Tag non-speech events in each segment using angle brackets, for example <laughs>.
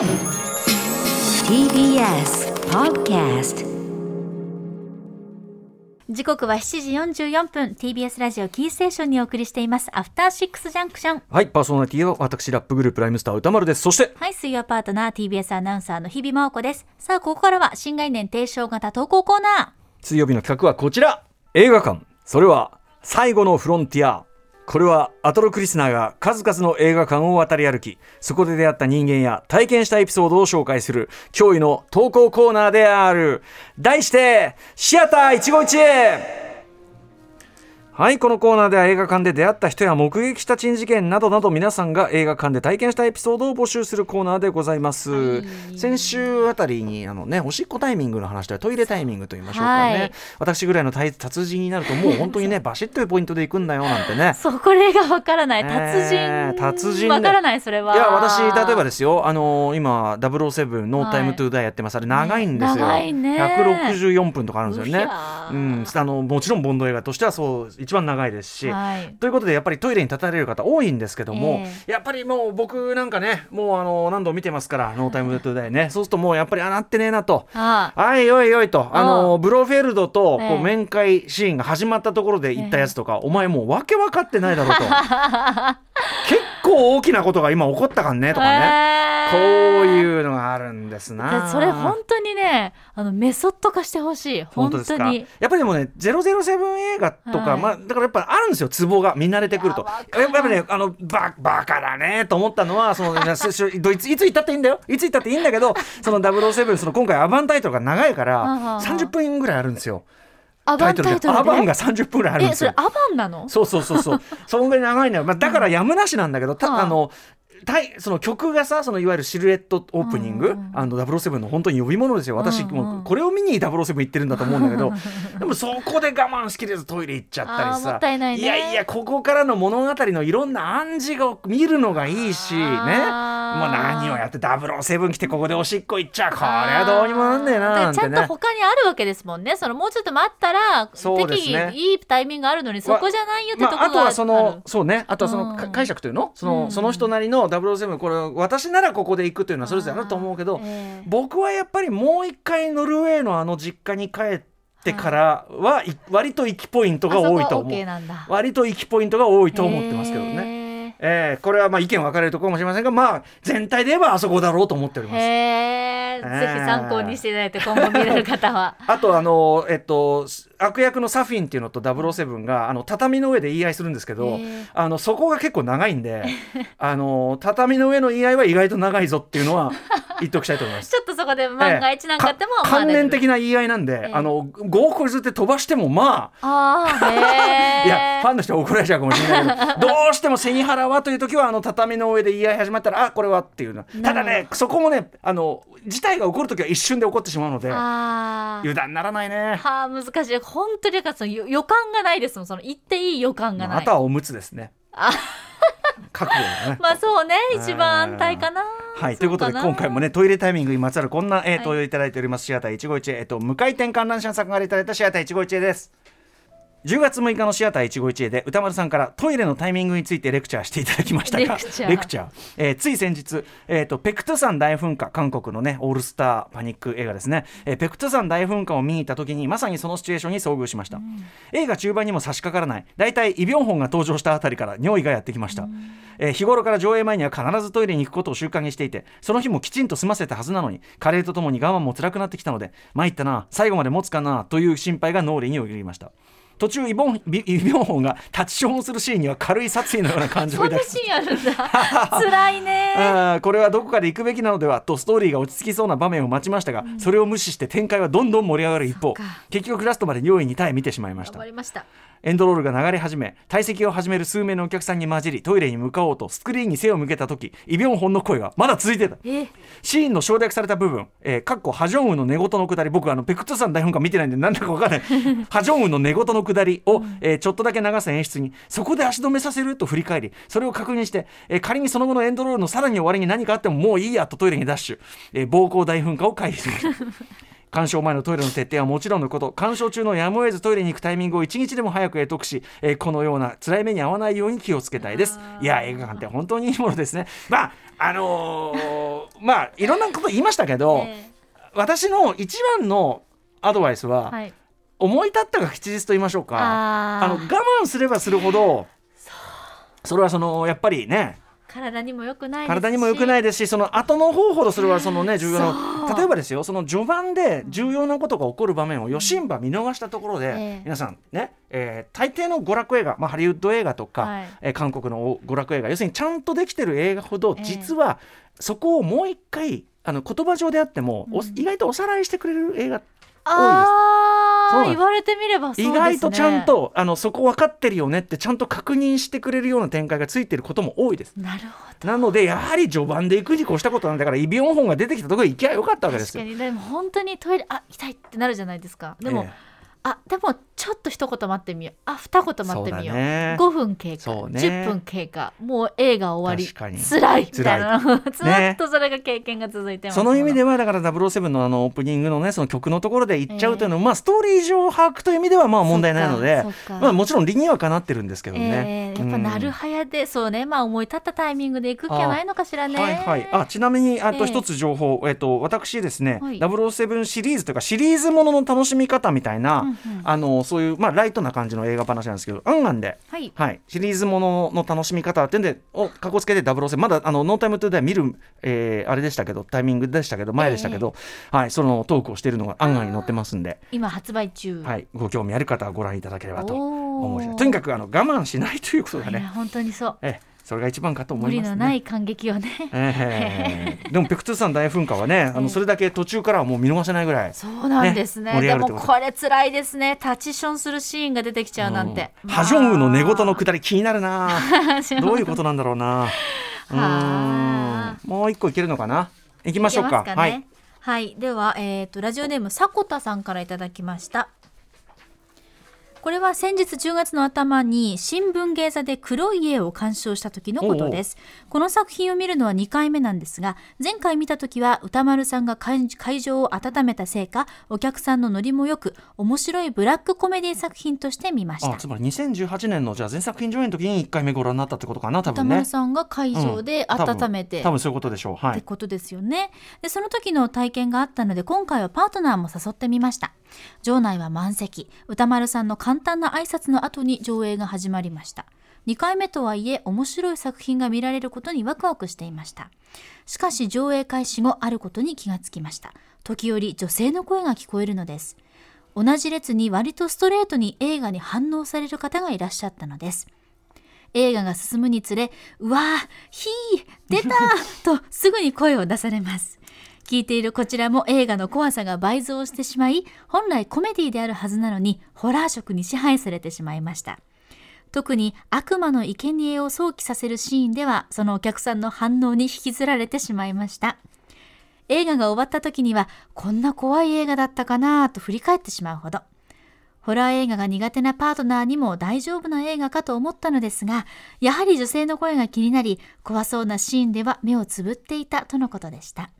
TBS Podcast 時刻は7時44分 TBS ラジオキーステーションにお送りしていますアフターシックスジャンクションはい、パーソナリティは私、ラップグループライムスター歌丸です。そして、はい水曜パートナー TBS アナウンサーの日々真央子ですさあここからは新概念提唱型投稿コーナ水曜日の企画はこちら映画館。それは、最後のフロンティア。これは、アトロクリスナーが数々の映画館を渡り歩き、そこで出会った人間や体験したエピソードを紹介する、驚異の投稿コーナーである。題して、シアター一期一会はい、このコーナーでは映画館で出会った人や目撃した珍事件などなど皆さんが映画館で体験したエピソードを募集するコーナーでございます。先週あたりにあのね、おしっこタイミングの話ではトイレタイミングと言いましょうかね。はい。私ぐらいの達達人になるともう本当にね、<laughs> バシッというポイントで行くんだよなんてね。ー。そうこれがわからない。達人、えー達人ね。わからないそれは。いや私例えばですよあのー今007ノータイムトゥーダイやってます。あれ長いんですよ、長いね。164分とかあるんですよね。うん。あのもちろんボンド映画としてはそう一番長いですし、はい。ということでやっぱりトイレに立たれる方多いんですけども、えやっぱりもう僕なんかねもうあの何度も見てますからノータイムトゥーダイね。そうするともうやっぱりあなってねえなと。あいおいおいとあのブロフェルドとこええ。う面会シーンが始まったところで言ったやつとか、お前もう訳分かってないだろうと。結 <laughs> 構大きなことが今起こったかんねとかね、こうういうのがあるんですな。それ本当にねあのメソッド化してほしい。本本当ですか？やっぱりでもね007映画とか、はい。まあ、だからやっぱあるんですよツボが見慣れてくると。いやっぱりねあのババカだねと思ったのはその <laughs> いついついつ行ったっていいんだよ。いつ行ったっていいんだけどその007その今回アバンタイトルが長いからあ30分ぐらいあるんですよアバンタイトルでアバンが30分ぐらいあるんですよ。えそれアバンなの？そうそうそうそう。<laughs> そんぐらい長いのよ、まあ、だからやむなしなんだけど、たはああのたいその曲がさそのいわゆるシルエットオープニング、うんうんあの007の本当に呼び物ですよ。私、もうこれを見に007行ってるんだと思うんだけど <laughs> でもそこで我慢しきれずトイレ行っちゃったりさ。いやいやここからの物語のいろんな暗示を見るのがいいしねもう何をやって007来てここでおしっこ行っちゃう。これはどうにもなんねえなね。ちゃんと。他にあるわけですもんね。そのもうちょっと待ったら適宜いいタイミングあるのにそこじゃないよってとこまあ、がある、あとはそのそうね。あとはそのかうん。解釈というの？その,、うん。その人なりの007これ私ならここで行くというのはそれぞれあると思うけど、ええ。僕はやっぱりもう一回ノルウェーのあの実家に帰ってからは、い。割と行きポイントが多いと思う。割と行きポイントが多いと思ってますけどね。ねえーこれはまあ意見分かれるところかもしれませんがまあ全体で言えばあそこだろうと思っております。へええぜひ参考にしていただいて今後見れる方は。<laughs> あとあのえっと悪役のサフィンっていうのと007があの畳の上で言い合いするんですけど、あのそこが結構長いんで <laughs> あの畳の上の言い合いは意外と長いぞっていうのは <laughs> 言っておきたいと思います。ちょっとそこで万が一なんかあっても、かまあ関連的な言い合いなんで、ええあの5億ずって飛ばしてもまああえいやファンの人は怒られちゃうかもしれないけど <laughs> どうしても背に腹はという時はあの畳の上で言い合い始まったらあこれはっていうの。ただねそこもねあの事態が起こる時は一瞬で起こってしまうので油断ならないね。はあ難しい。本当にかその予予感がないですもん。その言っていい予感がない、あとはおむつですね。あ。覚悟だね。<laughs> まあそうね。一番安泰かな。はい、ということで今回もねトイレタイミングにまつわるこんな、えーはい。問いをいただいておりますシアター一期一会えっと無回転観覧車さんからいただいたシアター一期一会です10月6日のシアター一期一会で歌丸さんからトイレのタイミングについてレクチャーしていただきましたがレクチャー。えーつい先日、えー、とペクトゥ山大噴火韓国のねオールスターパニック映画ですね、えーペクトゥ山大噴火を見に行った時にまさにそのシチュエーションに遭遇しました、映画中盤にも差し掛からない。大体イ・ビョンホンが登場したあたりから尿意がやってきました、えー日頃から上映前には必ずトイレに行くことを習慣にしていてその日もきちんと済ませたはずなのに加齢とともに我慢も辛くなってきたので参ったな最後まで持つかなという心配が脳裏によぎりました途中イボンビイ・ビョンホンが立ちションするシーンには軽い殺意のような感情をそんな抱きシーンあるんだ。<laughs> 辛いね。これはどこかで行くべきなのではとストーリーが落ち着きそうな場面を待ちましたが、それを無視して展開はどんどん盛り上がる一方か。結局ラストまで用意に耐え見てしまいまし頑た。エンドロールが流れ始め退席を始める数名のお客さんに混じりトイレに向かおうとスクリーンに背を向けた時イ・ビョンホンの声がまだ続いてた。え？シーンの省略された部分、えー、かっこハジョンウンの寝言のくだり。僕あのペクトゥさん台本か見てないんでなんだかわかんない。ハジョンウンの寝言のくだりを、えーちょっとだけ流す演出にそこで足止めさせると振り返りそれを確認して、えー仮にその後のエンドロールのさらに終わりに何かあってももういいやとトイレにダッシュ、えー、暴行大噴火を回避しました鑑賞前のトイレの徹底はもちろんのこと。鑑賞中のやむを得ずトイレに行くタイミングを一日でも早く得得し、えーこのような辛い目に遭わないように気をつけたいです。いや映画館って本当にいいものですね。まああのー <laughs> まあいろんなこと言いましたけど、え私の一番のアドバイスは、ーはい思い立ったが吉日と言いましょうか。あの我慢すればするほどそれはそのやっぱりね体にも良くないですし。体にも良くないですしその後の方ほどそれはそのね重要そなう例えばですよその序盤で重要なことが起こる場面をよしんば見逃したところで、ええ。皆さんね、えー大抵の娯楽映画、まあ、ハリウッド映画とか、はい。えー韓国の娯楽映画要するにちゃんとできてる映画ほどええ。実はそこをもう一回あの言葉上であっても、おうん。意外とおさらいしてくれる映画ああそうなんです言われてみればね。意外とちゃんとあのそこ分かってるよねってちゃんと確認してくれるような展開がついてることも多いです。なるほど。なのでやはり序盤で行くに越したことなんだからイ・ビョンホンが出てきたところに行きゃよかったわけですよ。確かに。でも本当にトイレあ行きたいってなるじゃないですか。でも、ええ。あでもちょっと一言待ってみよう。あ二言待ってみよう。そうだね。5分経過、ね。10分経過。もう映画終わり。確かに。辛い。みたいな。の <laughs> ずねっとそれが経験が続いてます。その意味でははだから007のあのオープニングのねその曲のところで行っちゃうというのは、まあストーリー上把握という意味ではまあ問題ないのでまあもちろん理にはかなってるんですけどえね。ーやっぱなるうん。はやで、そうね。まあ思い立ったタイミングで行く気はないのかしらね。はいはい、あちなみにあとええ。一つ情報、えっと私ですね、はい。007シリーズというかシリーズものの楽しみ方みたいな、うんうん。あのそういうまあライトな感じの映画話なんですけど、アンアンで。はい。はい、シリーズものの楽しみ方ってんで、おかこつけて007、まだあのノータイムトゥーダイ見る、えーあれでしたけど、タイミングでしたけど、前でしたけど、はい、そのトークをしているのがアンアンに載ってますんで、今発売中、はい、ご興味ある方はご覧いただければと思います。とにかくあの我慢しないということがね、本当にそう。ええそれが一番かと思無いますね。理のない感激をねええでもペクトゥ山大噴火はね、あ <laughs> ええのそれだけ途中からはもう見逃せないぐらい。そうなんですねでもこれ辛いですねタチションするシーンが出てきちゃうなんて、ハジョンウの寝言のくくだり気になるな。<laughs> どういうことなんだろうな。うもう一個いけるのかな？行きましょうか。ねはい。はい、では、えー、とラジオネーム迫田さんからいただきましたこれは先日10月の頭に新聞芸座で黒い家を鑑賞した時のことですこの作品を見るのは2回目なんですが前回見た時は歌丸さんが会会場を温めたせいかお客さんのノリもよく面白いブラックコメディ作品として見ましたあつまり2018年のじゃあ全作品上映の時に1回目ご覧になったってことかな多分ね歌丸。さんが会場で温めて、多分そういうことでしょう。はい。ってことですよね。で、その時の体験があったので、今回はパートナーも誘ってみました。場内は満席。歌丸さんの簡単な挨拶の後に上映が始まりました。2回目とはいえ、面白い作品が見られることにワクワクしていました。しかし、上映開始後、あることに気がつきました。時折、女性の声が聞こえるのです。同じ列に割とストレートに映画に反応される方がいらっしゃったのです。映画が進むにつれ、うわー、ひー、出たとすぐに声を出されます。聞いているこちらも映画の怖さが倍増してしまい、本来コメディであるはずなのに、ホラー色に支配されてしまいました。特に悪魔の生贄を想起させるシーンでは、そのお客さんの反応に引きずられてしまいました。映画が終わった時には、こんな怖い映画だったかなと振り返ってしまうほど。ホラー映画が苦手なパートナーにも大丈夫な映画かと思ったのですが、やはり女性の声が気になり、怖そうなシーンでは目をつぶっていたとのことでした。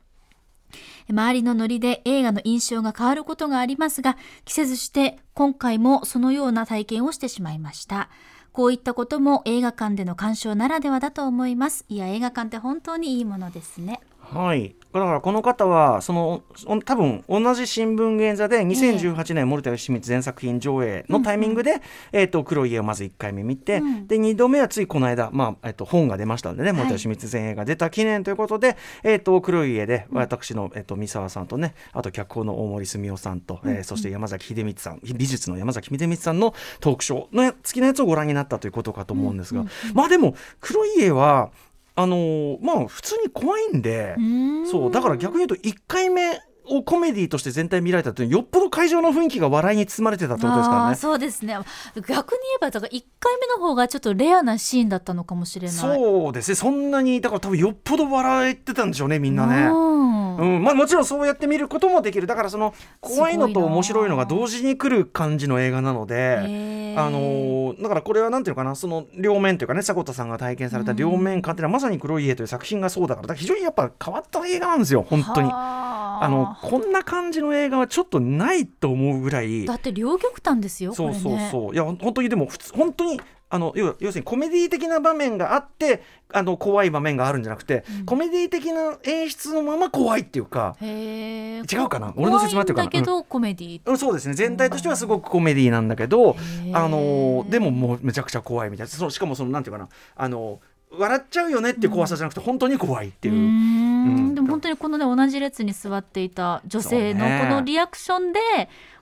周りのノリで映画の印象が変わることがありますが、着せずして今回もそのような体験をしてしまいました。こういったことも映画館での鑑賞ならではだと思います。いや、映画館って本当にいいものですね。はい。だからこの方はそのお多分同じ新聞芸座で2018年森田義満全作品上映のタイミングで、えっ、と黒い家をまず1回目見て、うん。で2度目はついこの間まあえっ、と本が出ましたんでね森田義満全映画出た記念ということで、えっ、と黒い家で私のえっ、と三沢さんとねあと脚本の大森澄夫さんと、えーそして山崎秀光さん美術の山崎秀光さんのトークショーのや月のやつをご覧になったということかと思うんですが、まあでも黒い家はあのーまあ普通に怖いんで。そうだから逆に言うと1回目をコメディとして全体見られたっていうよっぽど会場の雰囲気が笑いに包まれてたってことですからね。そうですね逆に言えばだから1回目の方がちょっとレアなシーンだったのかもしれないそうですねそんなにだから多分よっぽど笑えてたんでしょうねみんなね。うん。うん。まあ、もちろんそうやって見ることもできる。だからその怖いのと面白いのが同時に来る感じの映画なので。あのーだからこれはなんていうのかな。その両面というかね迫田さんが体験された両面感っていうのはまさに「黒い家」という作品がそうだから。だから非常にやっぱ変わった映画なんですよ本当に。はあ。あのこんな感じの映画はちょっとないと思うぐらい。だって両極端ですよそうそうそう。いや本当にでも普通本当にあの要は要するにコメディ的な場面があってあの怖い場面があるんじゃなくて、コメディ的な演出のまま怖いっていうか、違うかな？俺の説明合ってるかな？怖いんだけど、コメディう。ん、そうですね。全体としてはすごくコメディなんだけど、ー。あのでももうめちゃくちゃ怖いみたいな。そのしかもそのなんていうかな？あの笑っちゃうよねっていう怖さじゃなくて、本当に怖いっていう。うーん。うん。でも本当にこのね同じ列に座っていた女性のこのリアクションで、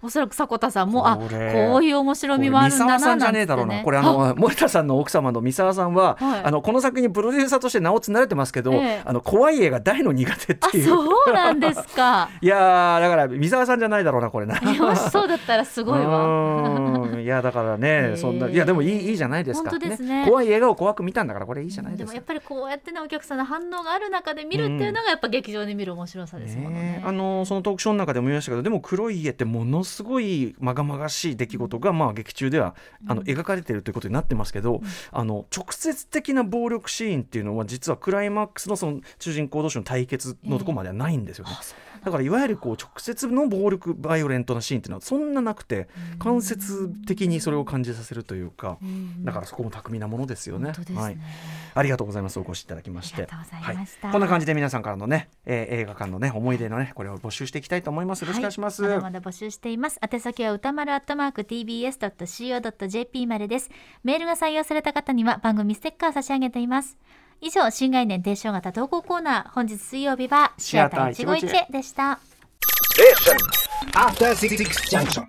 おそらく迫田さんもあこういう面白みもあるんだな三沢さんじゃねえだろうな。これあの森田さんの奥様の三沢さんは、はい。あのこの作品にプロデューサーとして名を連ねてますけど、ええ。あの怖い映画大の苦手っあていう。そうなんですか。<laughs> いやーだから三沢さんじゃないだろうなこれな。もしそうだったらすごいわ <laughs> いやだからね、そんないやでもいいいいじゃないですか。本当ですね。怖い映画を怖く見たんだからこれいいじゃないでか。ですもやっぱりこうやってねお客さんの反応がある中で見るっていうのがやっぱ劇場で見る面白さですものね。ねあのそのトークショーの中でも言いましたけどでも黒い家ってものすごいまがまがしい出来事が、まあ、劇中ではあの描かれているということになってますけど、あの直接的な暴力シーンっていうのは実はクライマックスのその主人公同士の対決のところまではないんですよね。だ。からいわゆるこう直接の暴力バイオレントなシーンっていうのはそんななくて間接的にそれを感じさせるというかだからそこも巧みなものですよね。ね。はい、ありがとうございます。お越しいただきまして。はい、こんな感じで皆さんからのね、えー映画館のね思い出のねこれを募集していきたいと思います。よろしくお願いします、はい、まだまだ募集しています。宛先は歌丸アットマーク tbs.co.jp までです。メールが採用された方には番組ステッカー差し上げています。以上新概念提唱型投稿コーナー本日水曜日はシアター151でした。After Six Junction.